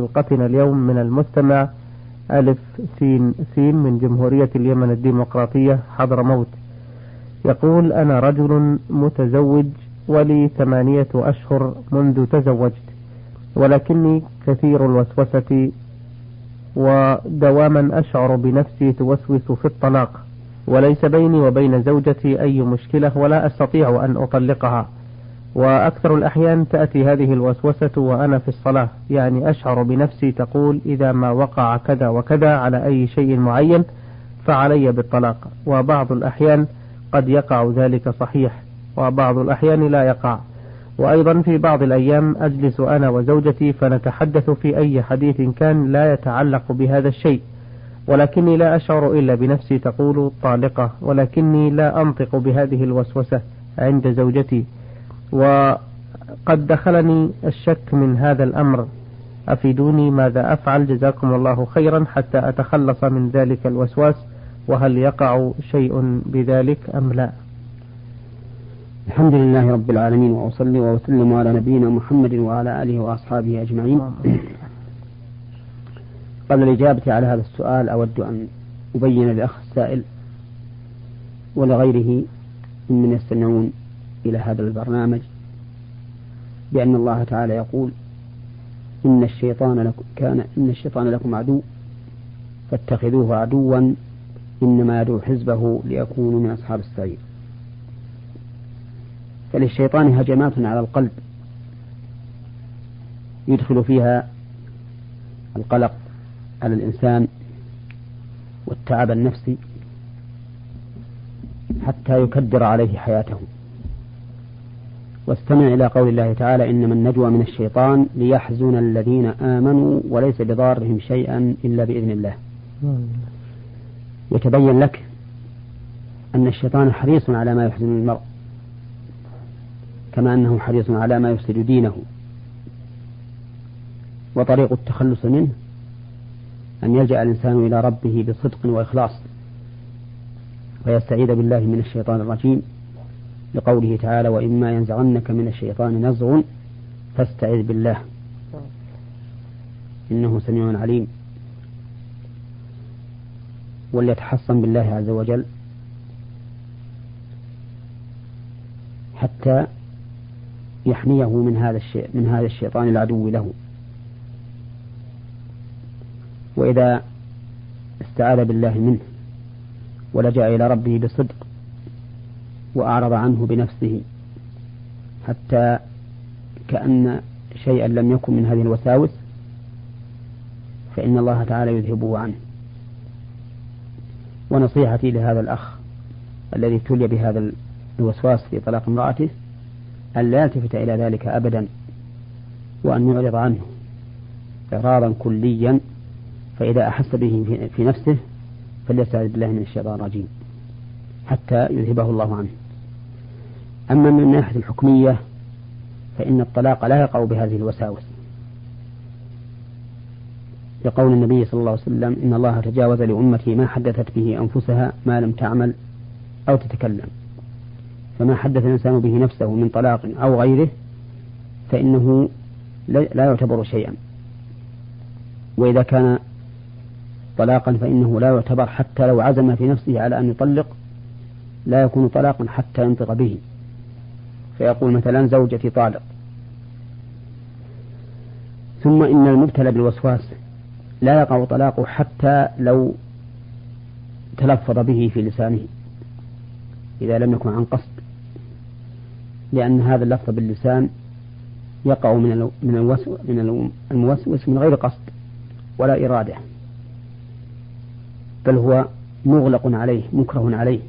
حلقتنا اليوم من المستمع ألف سين سين من جمهورية اليمن الديمقراطية حضرموت يقول أنا رجل متزوج ولي ثمانية أشهر منذ تزوجت ولكني كثير الوسوسة ودواما أشعر بنفسي توسوس في الطلاق وليس بيني وبين زوجتي أي مشكلة ولا أستطيع أن أطلقها. وأكثر الأحيان تأتي هذه الوسوسة وأنا في الصلاة. يعني أشعر بنفسي تقول إذا ما وقع كذا وكذا على أي شيء معين فعلي بالطلاق. وبعض الأحيان قد يقع ذلك صحيح وبعض الأحيان لا يقع. وأيضا في بعض الأيام أجلس أنا وزوجتي فنتحدث في أي حديث كان لا يتعلق بهذا الشيء. ولكني لا أشعر إلا بنفسي تقول طالقة ولكني لا أنطق بهذه الوسوسة عند زوجتي. وقد دخلني الشك من هذا الأمر. أفيدوني ماذا أفعل؟ جزاكم الله خيرا حتى أتخلص من ذلك الوسواس وهل يقع شيء بذلك أم لا؟ الحمد لله رب العالمين وأصلي وأسلم على نبينا محمد وعلى آله وأصحابه أجمعين. قبل الإجابة على هذا السؤال أود أن أبين للأخ السائل ولغيره ممن يستمعون. إلى هذا البرنامج بأن الله تعالى يقول إن الشيطان لكم كان إن الشيطان لكم عدو فاتخذوه عدوا إنما يدعو حزبه ليكونوا من أصحاب السعير. فللشيطان هجمات على القلب يدخل فيها القلق على الإنسان والتعب النفسي حتى يكدر عليه حياته. واستمع إلى قول الله تعالى إنما النجوى من الشيطان ليحزن الذين آمنوا وليس بضارهم شيئا إلا بإذن الله. يتبين لك أن الشيطان حريص على ما يحزن المرء كما أنه حريص على ما يفسد دينه. وطريق التخلص منه أن يلجأ الإنسان إلى ربه بصدق وإخلاص ويستعيذ بالله من الشيطان الرجيم. لقوله تعالى وإما ينزغنك من الشيطان نزغ فاستعذ بالله. إنه سميع عليم. وليتحصن بالله عز وجل حتى يحميه من هذا الشيء من هذا الشيطان العدو له. وإذا استعاذ بالله منه ولجأ إلى ربه بصدق وأعرض عنه بنفسه حتى كأن شيئا لم يكن من هذه الوساوس فإن الله تعالى يذهبه عنه. ونصيحتي لهذا الأخ الذي ابتلي بهذا الوسواس في طلاق امرأته أن لا يلتفت إلى ذلك أبدا وأن يعرض عنه إعراضا كليا فإذا أحس به في نفسه فليستعذ بالله من الشيطان الرجيم حتى يذهبه الله عنه. أما من الناحية الحكمية فإن الطلاق لا يقع بهذه الوساوس. لقول النبي صلى الله عليه وسلم إن الله تجاوز لأمتي ما حدثت به أنفسها ما لم تعمل أو تتكلم. فما حدث الإنسان به نفسه من طلاق أو غيره فإنه لا يعتبر شيئا. وإذا كان طلاقا فإنه لا يعتبر حتى لو عزم في نفسه على أن يطلق لا يكون طلاقا حتى ينطق به. فيقول مثلا زوجتي طالق. ثم إن المبتلى بالوسواس لا يقع طلاقه حتى لو تلفظ به في لسانه إذا لم يكن عن قصد لأن هذا اللفظ باللسان يقع من من من الموسوس من غير قصد ولا إرادة بل هو مغلق عليه مكره عليه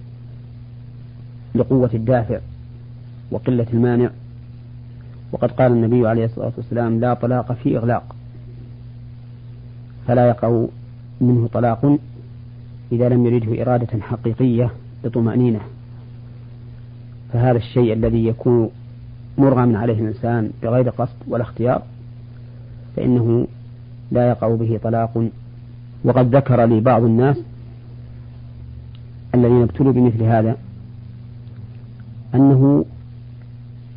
لقوة الدافع. وقلة المانع. وقد قال النبي عليه الصلاة والسلام لا طلاق في إغلاق. فلا يقع منه طلاق إذا لم يرده إرادة حقيقية بطمأنينة. فهذا الشيء الذي يكون مرغما عليه الإنسان بغير قصد ولا اختيار فإنه لا يقع به طلاق. وقد ذكر لي بعض الناس الذين ابتلوا بمثل هذا أنه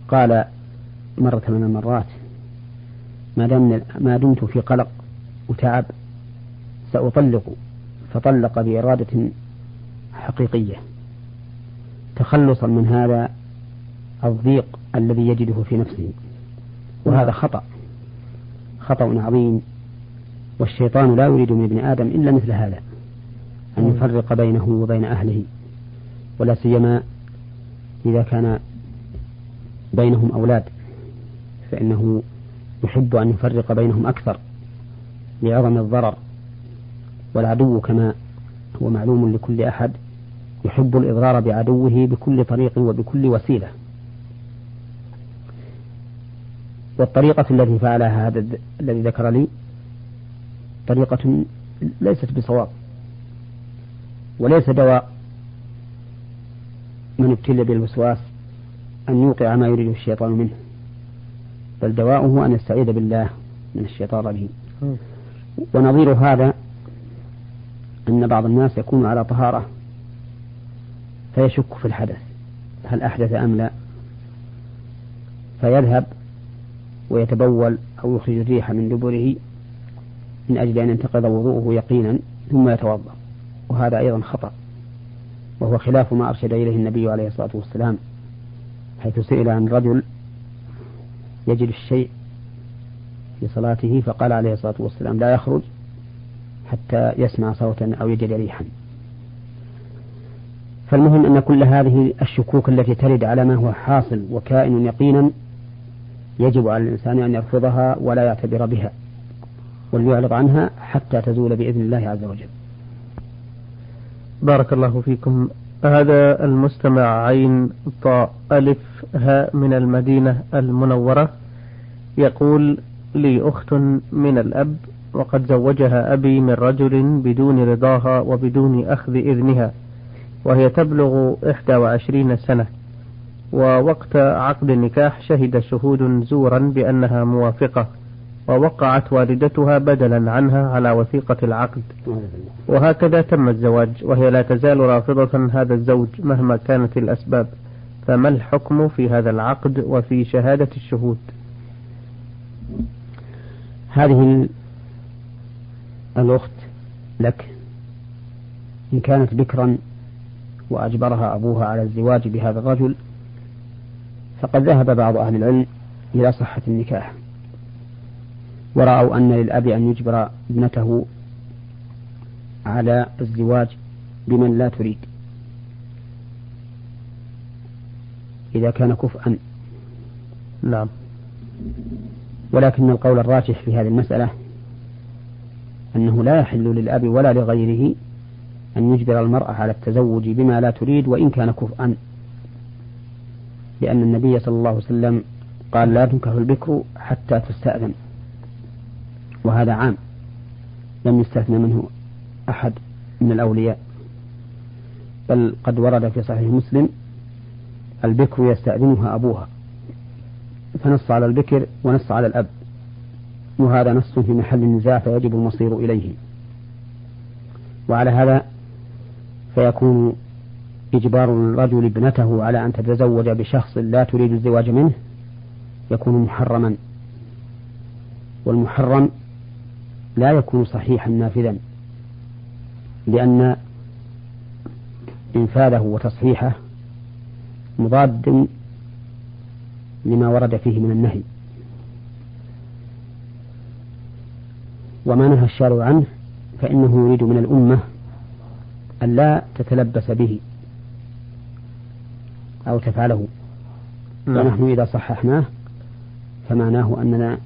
قال مرة من المرات ما دام ما دمت في قلق وتعب سأطلق. فطلق بإرادة حقيقية. تخلصا من هذا الضيق الذي يجده في نفسه. وهذا خطأ خطأ عظيم. والشيطان لا يريد من ابن آدم إلا مثل هذا أن يفرق بينه وبين أهله. ولا سيما إذا كان بينهم أولاد فإنه يحب أن يفرق بينهم أكثر لعظم الضرر والعدو كما هو معلوم لكل أحد يحب الإضرار بعدوه بكل طريق وبكل وسيلة. والطريقة التي فعلها هذا الذي ذكر لي طريقة ليست بصواب وليس دواء من ابتلي بالوسواس أن يوقع ما يريد الشيطان منه بل دواؤه أن يستعيذ بالله من الشيطان الرجيم ونظير هذا أن بعض الناس يكون على طهارة فيشك في الحدث هل أحدث أم لا؟ فيذهب ويتبول أو يخرج الريح من دبره من أجل أن ينتقض وضوءه يقينا ثم يتوضأ وهذا أيضا خطأ وهو خلاف ما أرشد إليه النبي عليه الصلاة والسلام. حيث سئل عن رجل يجد الشيء في صلاته فقال عليه الصلاة والسلام لا يخرج حتى يسمع صوتا أو يجد ريحا. فالمهم أن كل هذه الشكوك التي ترد على ما هو حاصل وكائن يقينا يجب على الإنسان أن يرفضها ولا يعتبر بها وليعرض عنها حتى تزول بإذن الله عز وجل. بارك الله فيكم. هذا المستمع عين طاء ألف هاء من المدينة المنورة يقول لي أخت من الأب وقد زوجها أبي من رجل بدون رضاها وبدون أخذ إذنها وهي تبلغ إحدى وعشرين سنة ووقت عقد النكاح شهد شهود زورا بأنها موافقة ووقعت والدتها بدلا عنها على وثيقة العقد. وهكذا تم الزواج وهي لا تزال رافضة هذا الزوج مهما كانت الأسباب. فما الحكم في هذا العقد وفي شهادة الشهود؟ هذه الأخت لك. إن كانت بكرا وأجبرها أبوها على الزواج بهذا الرجل فقد ذهب بعض أهل العلم إلى صحة النكاح. ورأوا أن للأب أن يجبر ابنته على الزواج بمن لا تريد. إذا كان كفءا. نعم. ولكن القول الراجح في هذه المسألة أنه لا يحل للأب ولا لغيره أن يجبر المرأة على التزوج بما لا تريد وإن كان كفءا. لأن النبي صلى الله عليه وسلم قال لا تنكح البكر حتى تستأذن. وهذا عام لم يستثنى منه أحد من الأولياء. بل قد ورد في صحيح مسلم البكر يستأذنها أبوها. فنص على البكر ونص على الأب. وهذا نص في محل النزاع فيجب المصير إليه. وعلى هذا فيكون إجبار الرجل ابنته على أن تتزوج بشخص لا تريد الزواج منه يكون محرما. والمحرم لا يكون صحيحا نافذا لأن إنفاذه وتصحيحه مضاد لما ورد فيه من النهي وما نهى الشارع عنه فإنه يريد من الأمة أن لا تتلبس به أو تفعله نعم. ونحن إذا صححناه فمعناه أننا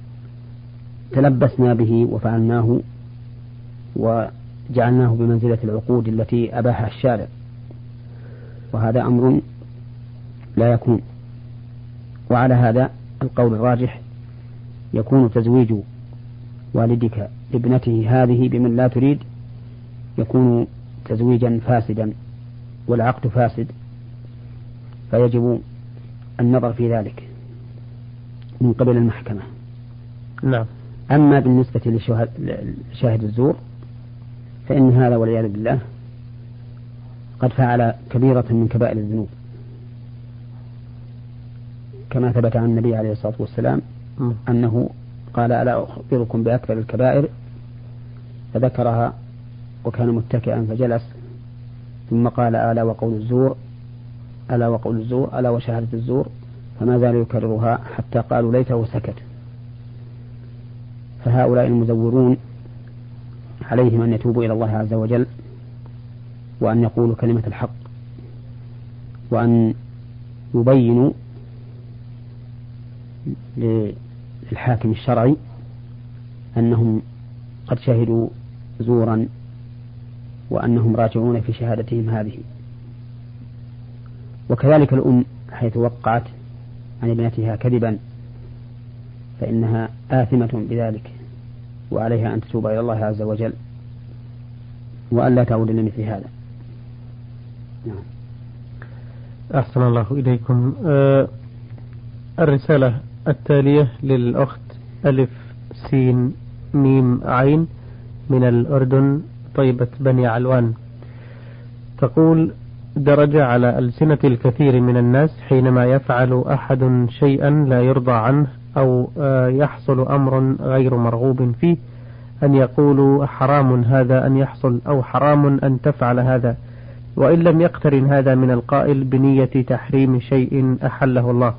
تلبسنا به وفعلناه وجعلناه بمنزلة العقود التي أباحها الشارع. وهذا أمر لا يكون. وعلى هذا القول الراجح يكون تزويج والدك ابنته هذه بمن لا تريد يكون تزويجا فاسدا والعقد فاسد. فيجب النظر في ذلك من قبل المحكمة. نعم. أما بالنسبة لشاهد الزور فإن هذا والعياذ بالله قد فعل كبيرة من كبائر الذنوب. كما ثبت عن النبي عليه الصلاة والسلام أنه قال ألا أخبركم بأكبر الكبائر؟ فذكرها وكان متكئا فجلس ثم قال ألا وقول الزور ألا وقول الزور ألا وشهادة الزور فما زال يكررها حتى قالوا ليته سكت. فهؤلاء المزورون عليهم أن يتوبوا إلى الله عز وجل وأن يقولوا كلمة الحق وأن يبينوا للحاكم الشرعي أنهم قد شهدوا زورا وأنهم راجعون في شهادتهم هذه. وكذلك الأم حيث وقعت عن ابنتها كذبا فإنها آثمة بذلك. وعليها أن تتوب إلى الله عز وجل وأن لا تعود لمثل هذا. نعم. أحسن الله إليكم. أه الرسالة التالية للأخت ألف سين ميم عين من الأردن طيبة بني علوان. تقول درج على ألسنة الكثير من الناس حينما يفعل أحد شيئا لا يرضى عنه أو آه، يحصل أمر غير مرغوب فيه أن يقولوا حرام هذا أن يحصل أو حرام أن تفعل هذا. وإن لم يقترن هذا من القائل بنية تحريم شيء أحله الله.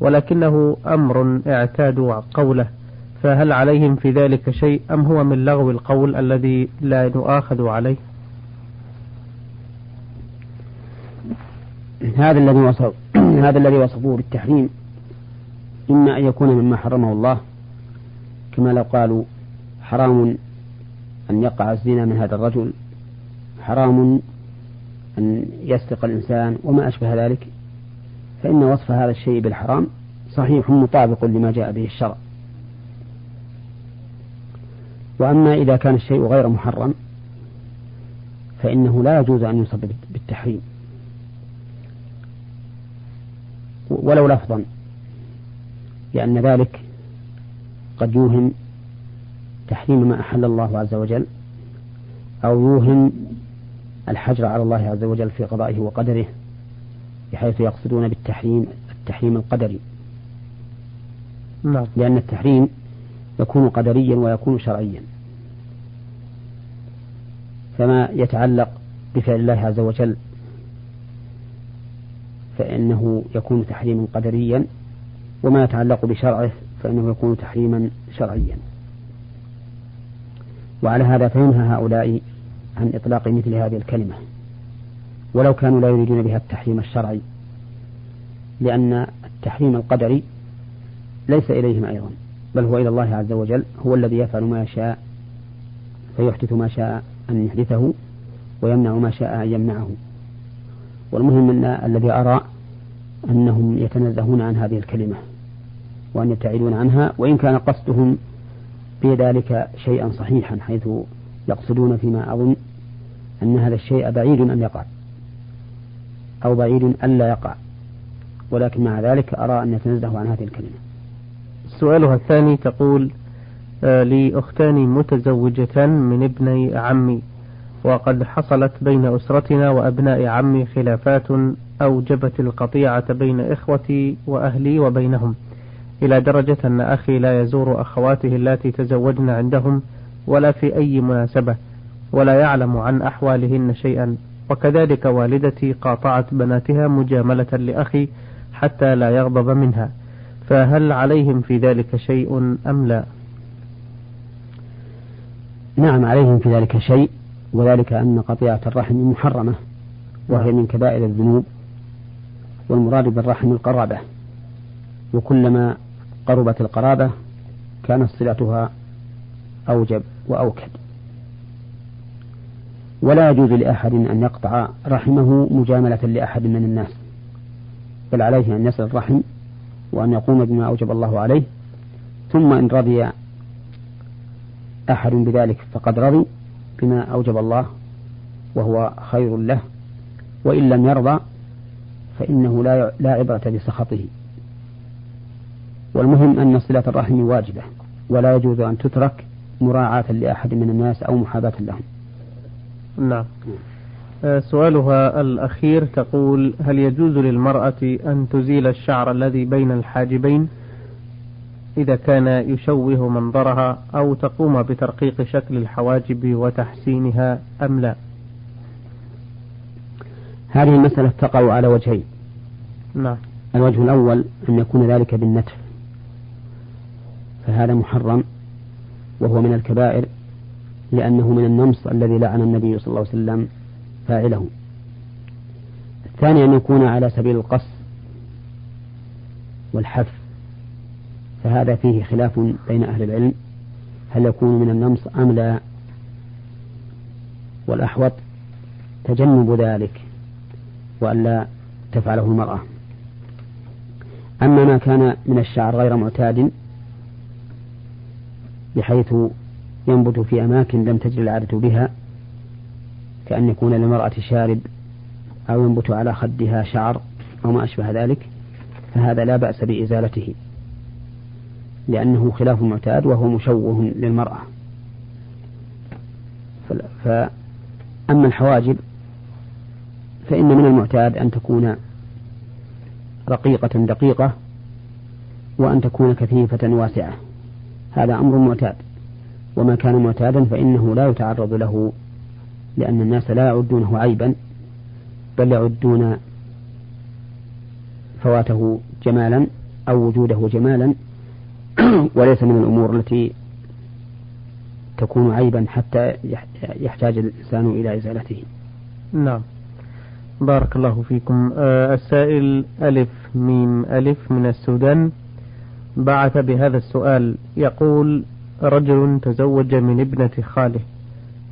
ولكنه أمر اعتادوا قوله. فهل عليهم في ذلك شيء أم هو من لغو القول الذي لا نؤاخذ عليه؟ هذا الذي وصف هذا الذي وصفوه بالتحريم. إما أن يكون مما حرمه الله كما لو قالوا حرام أن يقع الزنا من هذا الرجل حرام أن يسرق الإنسان وما أشبه ذلك فإن وصف هذا الشيء بالحرام صحيح مطابق لما جاء به الشرع. وأما إذا كان الشيء غير محرم فإنه لا يجوز أن يوصف بالتحريم ولو لفظا. لأن ذلك قد يوهم تحريم ما أحل الله عز وجل أو يوهم الحجر على الله عز وجل في قضائه وقدره بحيث يقصدون بالتحريم التحريم القدري نعم. لأن التحريم يكون قدريا ويكون شرعيا فما يتعلق بفعل الله عز وجل فإنه يكون تحريما قدريا وما يتعلق بشرعه فإنه يكون تحريما شرعيا. وعلى هذا فينهى هؤلاء عن إطلاق مثل هذه الكلمة. ولو كانوا لا يريدون بها التحريم الشرعي لأن التحريم القدري ليس إليهم أيضا بل هو إلى الله عز وجل هو الذي يفعل ما يشاء فيحدث ما شاء أن يحدثه ويمنع ما شاء أن يمنعه. والمهم أن الذي أرى أنهم يتنزهون عن هذه الكلمة. وأن يبتعدون عنها وإن كان قصدهم بذلك شيئا صحيحا حيث يقصدون فيما أظن أن هذا الشيء بعيد أن يقع أو بعيد أن لا يقع. ولكن مع ذلك أرى أن يتنزه عن هذه الكلمة. سؤالها الثاني تقول آه لي أختان متزوجتان من ابني عمي وقد حصلت بين أسرتنا وأبناء عمي خلافات أوجبت القطيعة بين إخوتي وأهلي وبينهم. إلى درجة أن أخي لا يزور أخواته اللاتي تزوجن عندهم ولا في أي مناسبة ولا يعلم عن أحوالهن شيئا. وكذلك والدتي قاطعت بناتها مجاملة لأخي حتى لا يغضب منها. فهل عليهم في ذلك شيء أم لا؟ نعم عليهم في ذلك شيء وذلك أن قطيعة الرحم محرمة وهي من كبائر الذنوب والمراد بالرحم القرابة. وكلما قربت القرابة كانت صلتها أوجب وأوكد. ولا يجوز لأحد أن يقطع رحمه مجاملة لأحد من الناس بل عليه أن يصل الرحم وأن يقوم بما أوجب الله عليه. ثم إن رضي أحد بذلك فقد رضي بما أوجب الله وهو خير له وإن لم يرضى فإنه لا عبرة بسخطه. والمهم أن صلة الرحم واجبة ولا يجوز أن تترك مراعاة لأحد من الناس أو محاباة لهم. نعم. آه، سؤالها الأخير تقول هل يجوز للمرأة أن تزيل الشعر الذي بين الحاجبين؟ إذا كان يشوه منظرها أو تقوم بترقيق شكل الحواجب وتحسينها أم لا؟ هذه المسألة تقع على وجهين. نعم. الوجه الأول أن يكون ذلك بالنتف. فهذا محرم وهو من الكبائر لأنه من النمص الذي لعن النبي صلى الله عليه وسلم فاعله. الثاني أن يكون على سبيل القص والحذف فهذا فيه خلاف بين أهل العلم هل يكون من النمص أم لا؟ والأحوط تجنب ذلك وألا تفعله المرأة. أما ما كان من الشعر غير معتاد بحيث ينبت في أماكن لم تجري العادة بها كأن يكون للمرأة شارب أو ينبت على خدها شعر أو ما أشبه ذلك فهذا لا بأس بإزالته لأنه خلاف المعتاد وهو مشوه للمرأة. فأما الحواجب فإن من المعتاد أن تكون رقيقة دقيقة وأن تكون كثيفة واسعة. هذا أمر معتاد. وما كان معتادا فإنه لا يتعرض له لأن الناس لا يعدونه عيبا بل يعدون فواته جمالا أو وجوده جمالا. وليس من الأمور التي تكون عيبا حتى يحتاج الإنسان إلى إزالته. نعم. بارك الله فيكم. آه السائل ألف ميم ألف من السودان. بعث بهذا السؤال يقول رجل تزوج من ابنة خاله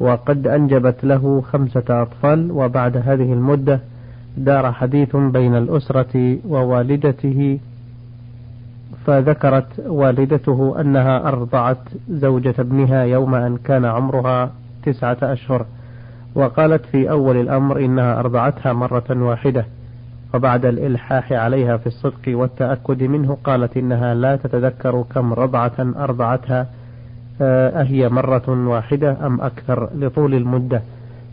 وقد أنجبت له خمسة أطفال وبعد هذه المدة دار حديث بين الأسرة ووالدته فذكرت والدته أنها أرضعت زوجة ابنها يوم أن كان عمرها تسعة أشهر وقالت في أول الأمر إنها أرضعتها مرة واحدة. وبعد الإلحاح عليها في الصدق والتأكد منه قالت إنها لا تتذكر كم رضعة أرضعتها آه، أهي مرة واحدة أم أكثر لطول المدة.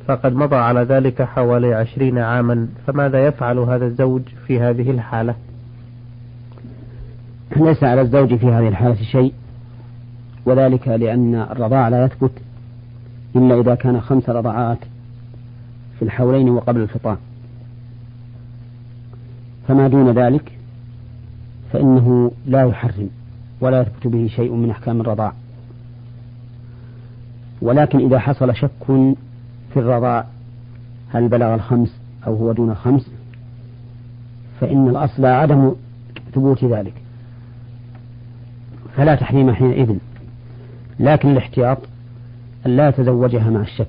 فقد مضى على ذلك حوالي عشرين عاما. فماذا يفعل هذا الزوج في هذه الحالة؟ ليس على الزوج في هذه الحالة شيء وذلك لأن الرضاع لا يثبت إلا إذا كان خمس رضعات في الحولين وقبل الفطام. فما دون ذلك فإنه لا يحرم ولا يثبت به شيء من أحكام الرضاع. ولكن إذا حصل شك في الرضاع هل بلغ الخمس أو هو دون الخمس فإن الأصل عدم ثبوت ذلك. فلا تحريم حينئذ. لكن الاحتياط أن لا يتزوجها مع الشك.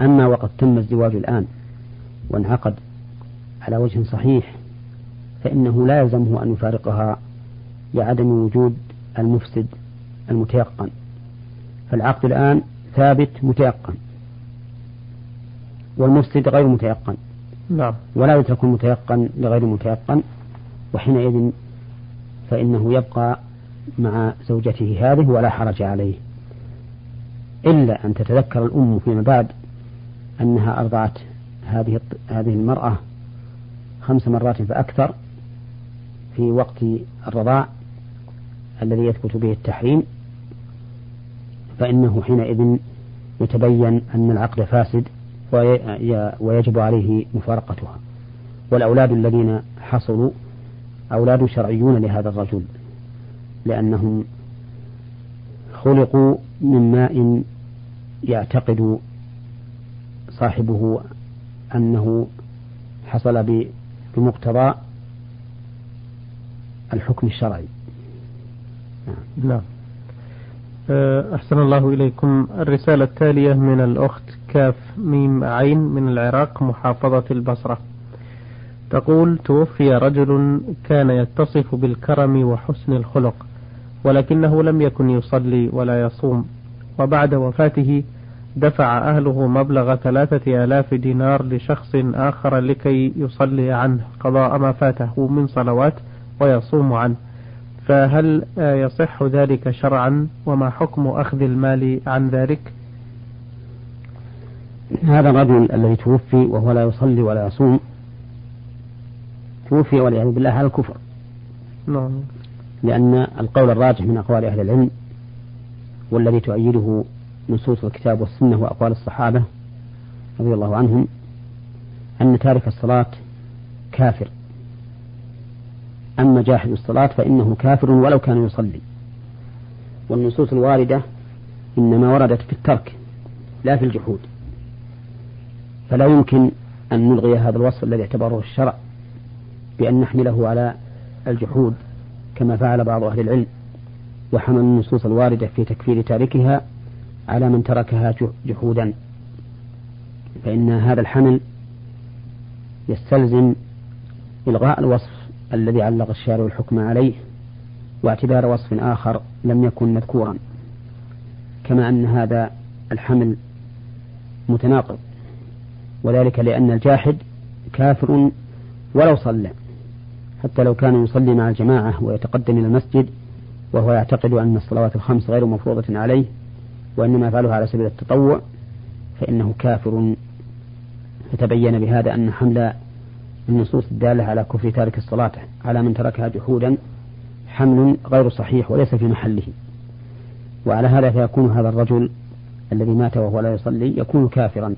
أما وقد تم الزواج الآن وانعقد على وجه صحيح فإنه لا يلزمه أن يفارقها لعدم وجود المفسد المتيقن. فالعقد الآن ثابت متيقن والمفسد غير متيقن. نعم. ولا يترك المتيقن لغير المتيقن وحينئذ فإنه يبقى مع زوجته هذه ولا حرج عليه. إلا أن تتذكر الأم فيما بعد أنها أرضعت هذه هذه المرأة خمس مرات فأكثر في وقت الرضاع الذي يثبت به التحريم فإنه حينئذ يتبين أن العقد فاسد ويجب عليه مفارقتها. والأولاد الذين حصلوا أولاد شرعيون لهذا الرجل لأنهم خلقوا من ماء يعتقد صاحبه أنه حصل بمقتضى الحكم الشرعي. نعم. أه، أحسن الله إليكم. الرسالة التالية من الأخت كاف ميم عين من العراق محافظة البصرة. تقول توفي رجل كان يتصف بالكرم وحسن الخلق ولكنه لم يكن يصلي ولا يصوم وبعد وفاته دفع أهله مبلغ ثلاثة آلاف دينار لشخص آخر لكي يصلي عنه قضاء ما فاته من صلوات ويصوم عنه. فهل يصح ذلك شرعا؟ وما حكم أخذ المال عن ذلك؟ هذا الرجل الذي توفي وهو لا يصلي ولا يصوم توفي والعياذ بالله على الكفر. نعم. لأن القول الراجح من أقوال أهل العلم والذي تؤيده نصوص الكتاب والسنة وأقوال الصحابة رضي الله عنهم أن تارك الصلاة كافر. أما جاحد الصلاة فإنه كافر ولو كان يصلي. والنصوص الواردة إنما وردت في الترك لا في الجحود. فلا يمكن أن نلغي هذا الوصف الذي اعتبره الشرع بأن نحمله على الجحود كما فعل بعض أهل العلم. وحمل النصوص الواردة في تكفير تاركها على من تركها جحودا. فإن هذا الحمل يستلزم إلغاء الوصف الذي علق الشارع الحكم عليه واعتبار وصف آخر لم يكن مذكورا. كما أن هذا الحمل متناقض وذلك لأن الجاحد كافر ولو صلى حتى لو كان يصلي مع الجماعة ويتقدم إلى المسجد وهو يعتقد أن الصلوات الخمس غير مفروضة عليه وإنما يفعلها على سبيل التطوع فإنه كافر. فتبين بهذا أن حمل النصوص الدالة على كفر تارك الصلاة على من تركها جحودا حمل غير صحيح وليس في محله. وعلى هذا فيكون هذا الرجل الذي مات وهو لا يصلي يكون كافرا.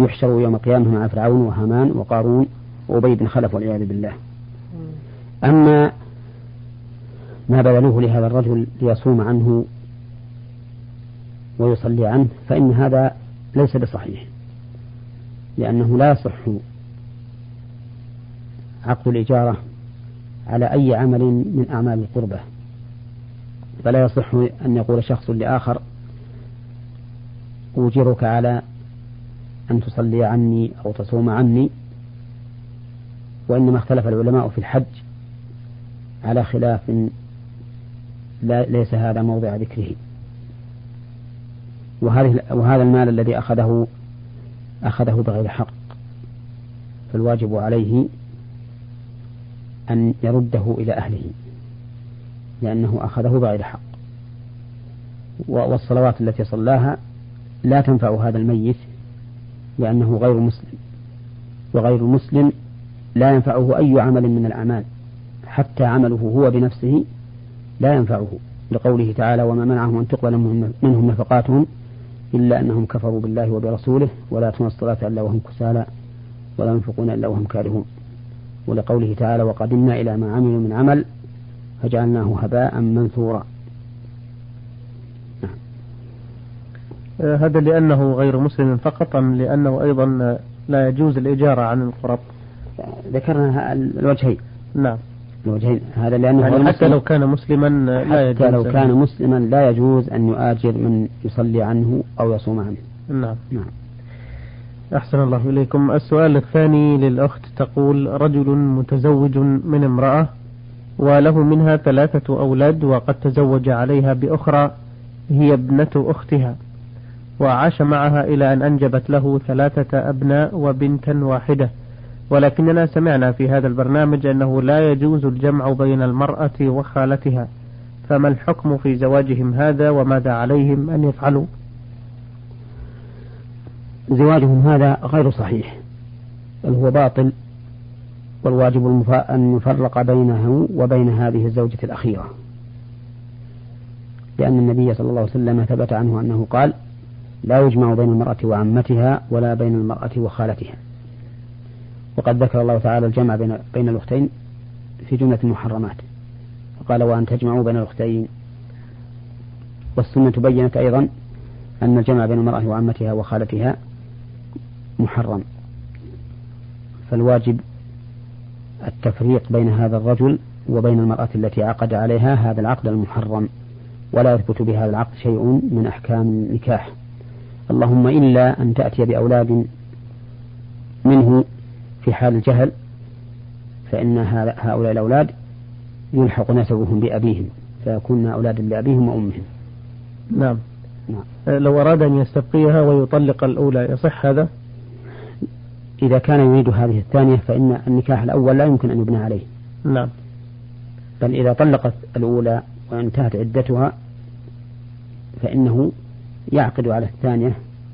يحشر يوم القيامة مع فرعون وهامان وقارون وأبي بن خلف والعياذ بالله. أما ما بذلوه لهذا الرجل ليصوم عنه ويصلي عنه فإن هذا ليس بصحيح لأنه لا يصح عقد الإجارة على أي عمل من أعمال القربة فلا يصح أن يقول شخص لآخر أوجرك على أن تصلي عني أو تصوم عني وإنما اختلف العلماء في الحج على خلاف لا ليس هذا موضع ذكره. وهذه وهذا المال الذي أخذه أخذه بغير حق. فالواجب عليه أن يرده إلى أهله لأنه أخذه بغير حق. والصلوات التي صلاها لا تنفع هذا الميت لأنه غير مسلم. وغير المسلم لا ينفعه أي عمل من الأعمال. حتى عمله هو بنفسه لا ينفعه لقوله تعالى وما منعهم أن تقبل منهم نفقاتهم إلا أنهم كفروا بالله وبرسوله ولا تنص الصلاة إلا وهم كسالى ولا ينفقون إلا وهم كارهون. ولقوله تعالى وقدمنا إلى ما عملوا من عمل فجعلناه هباء منثورا. نعم. آه، هذا لأنه غير مسلم فقط أم لأنه أيضا لا يجوز الإجارة عن القرب؟ ذكرنا الوجهين. نعم. الوجهين هذا لأنه يعني حتى لو كان مسلما لا يجوز حتى لو كان مسلما لا يجوز أن يؤاجر من يصلي عنه أو يصوم عنه. نعم. نعم. أحسن الله إليكم. السؤال الثاني للأخت تقول رجل متزوج من امرأة وله منها ثلاثة أولاد وقد تزوج عليها بأخرى هي ابنة أختها وعاش معها إلى أن أنجبت له ثلاثة أبناء وبنتا واحدة. ولكننا سمعنا في هذا البرنامج أنه لا يجوز الجمع بين المرأة وخالتها فما الحكم في زواجهم هذا وماذا عليهم أن يفعلوا؟ زواجهم هذا غير صحيح بل هو باطل والواجب أن يفرق بينه وبين هذه الزوجة الأخيرة. لأن النبي صلى الله عليه وسلم ثبت عنه أنه قال لا يجمع بين المرأة وعمتها ولا بين المرأة وخالتها. وقد ذكر الله تعالى الجمع بين بين الأختين في جملة المحرمات. فقال وأن تجمعوا بين الأختين. والسنة بينت أيضا أن الجمع بين المرأة وعمتها وخالتها محرم. فالواجب التفريق بين هذا الرجل وبين المرأة التي عقد عليها هذا العقد المحرم ولا يثبت بهذا العقد شيء من أحكام النكاح. اللهم إلا أن تأتي بأولاد منه في حال الجهل فإن هؤلاء الأولاد يلحق نسبهم بأبيهم فيكون أولادا لأبيهم وأمهم. نعم. نعم. لو أراد أن يستبقيها ويطلق الأولى يصح هذا؟ إذا كان يريد هذه الثانية فإن النكاح الأول لا يمكن أن يبنى عليه. نعم. بل إذا طلقت الأولى وانتهت عدتها فإنه يعقد على الثانية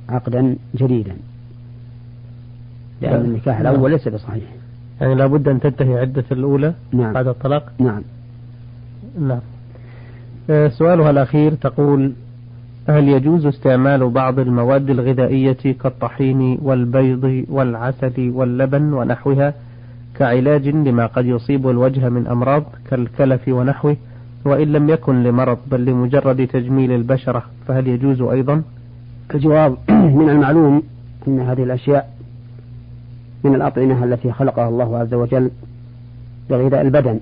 عقدا جديدا. لأن النكاح الأول ليس بصحيح. يعني لابد أن تنتهي عدة الأولى نعم. بعد الطلاق؟ نعم. نعم. آه، سؤالها الأخير تقول هل يجوز استعمال بعض المواد الغذائية كالطحين والبيض والعسل واللبن ونحوها كعلاج لما قد يصيب الوجه من أمراض كالكلف ونحوه؟ وإن لم يكن لمرض بل لمجرد تجميل البشرة فهل يجوز أيضا؟ الجواب من المعلوم أن هذه الأشياء من الأطعمة التي خلقها الله عز وجل لغذاء البدن.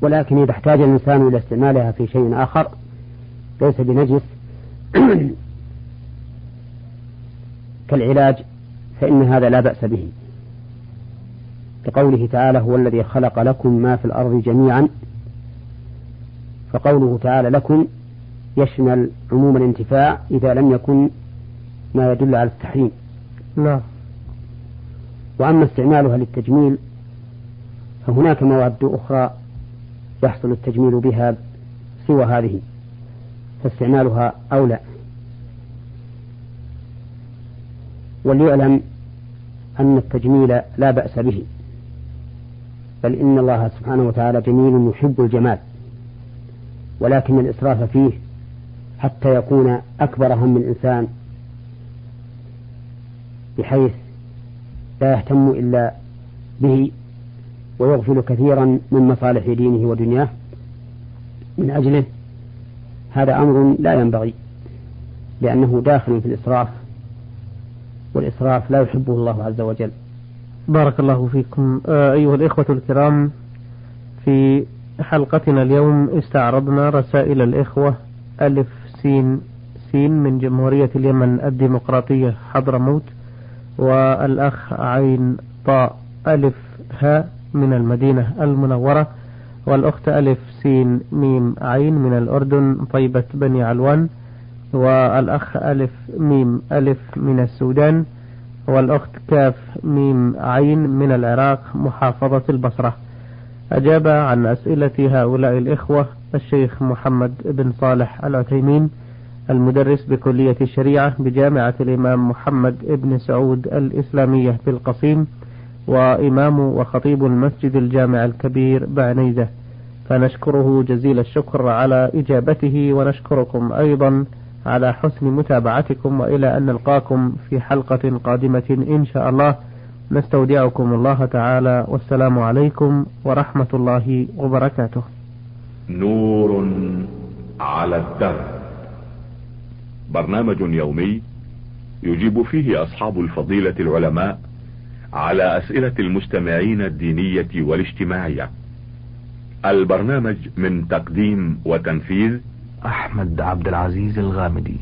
ولكن إذا احتاج الإنسان إلى استعمالها في شيء آخر ليس بنجس كالعلاج فإن هذا لا بأس به. لقوله تعالى هو الذي خلق لكم ما في الأرض جميعا فقوله تعالى لكم يشمل عموم الانتفاع إذا لم يكن ما يدل على التحريم. نعم. وأما استعمالها للتجميل فهناك مواد أخرى يحصل التجميل بها سوى هذه فاستعمالها أولى. وليعلم أن التجميل لا بأس به بل إن الله سبحانه وتعالى جميل يحب الجمال ولكن الإسراف فيه حتى يكون أكبر هم الإنسان بحيث لا يهتم إلا به ويغفل كثيرا من مصالح دينه ودنياه من أجله. هذا أمر لا ينبغي لأنه داخل في الإسراف والإسراف لا يحبه الله عز وجل. بارك الله فيكم. آه أيها الإخوة الكرام في حلقتنا اليوم استعرضنا رسائل الإخوة ألف سين سين من جمهورية اليمن الديمقراطية حضرموت. والأخ عين طاء ألف هاء من المدينة المنورة والأخت ألف سين ميم عين من الأردن طيبة بني علوان والأخ ألف ميم ألف من السودان والأخت كاف ميم عين من العراق محافظة البصرة. أجاب عن أسئلة هؤلاء الإخوة الشيخ محمد بن صالح العثيمين المدرس بكلية الشريعة بجامعة الإمام محمد بن سعود الإسلامية بالقصيم وإمام وخطيب المسجد الجامع الكبير بعنيزة. فنشكره جزيل الشكر على إجابته ونشكركم أيضا على حسن متابعتكم وإلى أن نلقاكم في حلقة قادمة إن شاء الله. نستودعكم الله تعالى والسلام عليكم ورحمة الله وبركاته. نور على الدرب برنامج يومي يجيب فيه أصحاب الفضيلة العلماء على أسئلة المستمعين الدينية والاجتماعية. البرنامج من تقديم وتنفيذ أحمد عبد العزيز الغامدي.